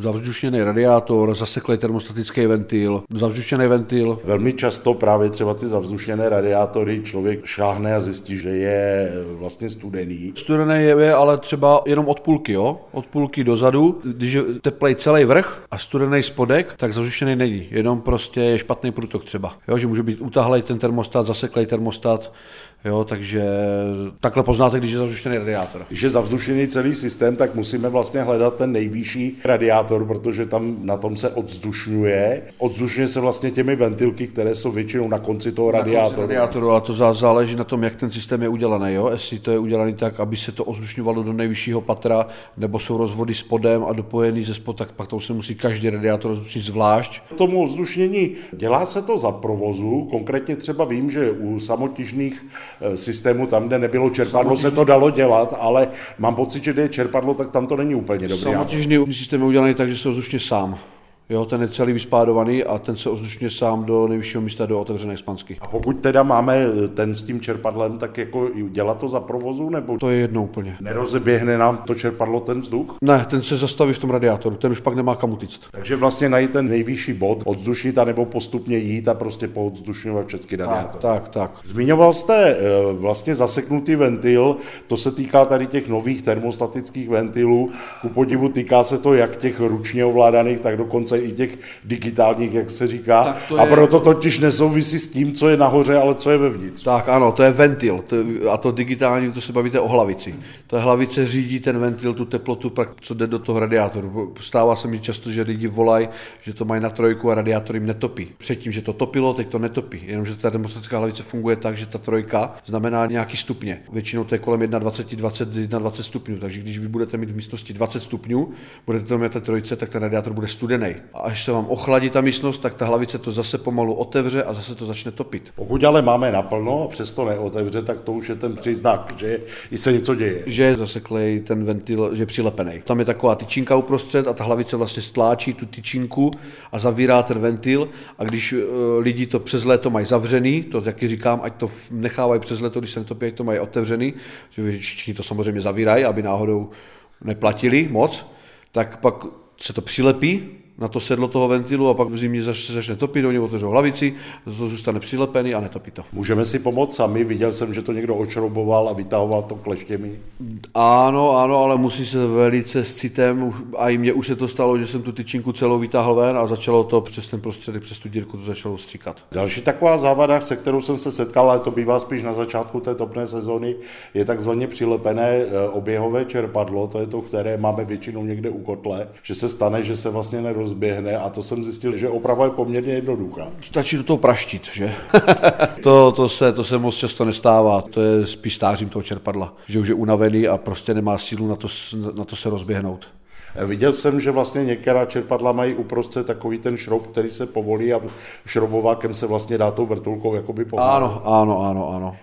zavzdušněný radiátor, zaseklý termostatický ventil, zavzdušněný ventil. Velmi často právě třeba ty zavzdušněné radiátory člověk šáhne a zjistí, že je vlastně studený. Studený je ale třeba jenom od půlky, jo? Od půlky dozadu, když je teplej celý vrch a studený spodek, tak zavzdušněný není, jenom prostě je špatný průtok třeba. Jo, že může být utahlej ten termostat, zaseklej termostat, Jo, takže takhle poznáte, když je zavzdušený radiátor. Když je zavzdušený celý systém, tak musíme vlastně hledat ten nejvyšší radiátor, protože tam na tom se odzdušňuje. Odzdušňuje se vlastně těmi ventilky, které jsou většinou na konci toho radiátoru. Na konci radiátoru, a to záleží na tom, jak ten systém je udělaný. Jo? Jestli to je udělané tak, aby se to odzdušňovalo do nejvyššího patra, nebo jsou rozvody spodem a dopojený ze spod, tak pak to se musí každý radiátor odzdušnit zvlášť. Tomu odzdušnění dělá se to za provozu. Konkrétně třeba vím, že u samotižných systému, tam, kde nebylo čerpadlo, se to dalo dělat, ale mám pocit, že kde je čerpadlo, tak tam to není úplně dobré. Samotěžný systém je udělaný tak, že se ozdušně sám. Jo, ten je celý vyspádovaný a ten se ozdušňuje sám do nejvyššího místa do otevřené spansky. A pokud teda máme eh, ten s tím čerpadlem, tak jako dělat to za provozu nebo? To je jedno úplně. Nerozeběhne nám to čerpadlo ten vzduch? Ne, ten se zastaví v tom radiátoru, ten už pak nemá kam utíct. Takže vlastně najít ten nejvyšší bod, odzdušit a nebo postupně jít a prostě poodzdušňovat všechny radiátory. Tak, tak, tak. Zmiňoval jste eh, vlastně zaseknutý ventil, to se týká tady těch nových termostatických ventilů. Ku podivu týká se to jak těch ručně ovládaných, tak dokonce dokonce i těch digitálních, jak se říká. Je... A proto totiž nesouvisí s tím, co je nahoře, ale co je vevnitř. Tak ano, to je ventil. To, a to digitální, to se bavíte o hlavici. Ta hlavice řídí ten ventil, tu teplotu, co jde do toho radiátoru. Stává se mi často, že lidi volají, že to mají na trojku a radiátor jim netopí. Předtím, že to topilo, teď to netopí. Jenomže ta demonstratická hlavice funguje tak, že ta trojka znamená nějaký stupně. Většinou to je kolem 21, 20, 21 stupňů. Takže když vy budete mít v místnosti 20 stupňů, budete to mít té trojce, tak ten radiátor bude studený a až se vám ochladí ta místnost, tak ta hlavice to zase pomalu otevře a zase to začne topit. Pokud ale máme naplno a přesto neotevře, tak to už je ten příznak, že se něco děje. Že je zaseklej ten ventil, že je přilepený. Tam je taková tyčinka uprostřed a ta hlavice vlastně stláčí tu tyčinku a zavírá ten ventil a když uh, lidi to přes léto mají zavřený, to taky říkám, ať to nechávají přes léto, když se netopí, ať to mají otevřený, že všichni to samozřejmě zavírají, aby náhodou neplatili moc, tak pak se to přilepí na to sedlo toho ventilu a pak v zimě se začne topit, oni otevřou hlavici, to zůstane přilepený a netopí to. Můžeme si pomoct sami, viděl jsem, že to někdo očroboval a vytahoval to kleštěmi. Ano, ano, ale musí se velice s citem a i mně už se to stalo, že jsem tu tyčinku celou vytáhl ven a začalo to přes ten prostředek, přes tu dírku to začalo stříkat. Další taková závada, se kterou jsem se setkal, ale to bývá spíš na začátku té topné sezóny, je takzvaně přilepené e, oběhové čerpadlo, to je to, které máme většinou někde u kotle, že se stane, že se vlastně neroz rozběhne a to jsem zjistil, že oprava je poměrně jednoduchá. Stačí do toho praštit, že? to, to, se, to se moc často nestává, to je spíš stářím toho čerpadla, že už je unavený a prostě nemá sílu na to, na to se rozběhnout. Viděl jsem, že vlastně některá čerpadla mají uprostřed takový ten šroub, který se povolí a šrobovákem se vlastně dá tou vrtulkou jakoby pomáhat. Ano, ano, ano, ano.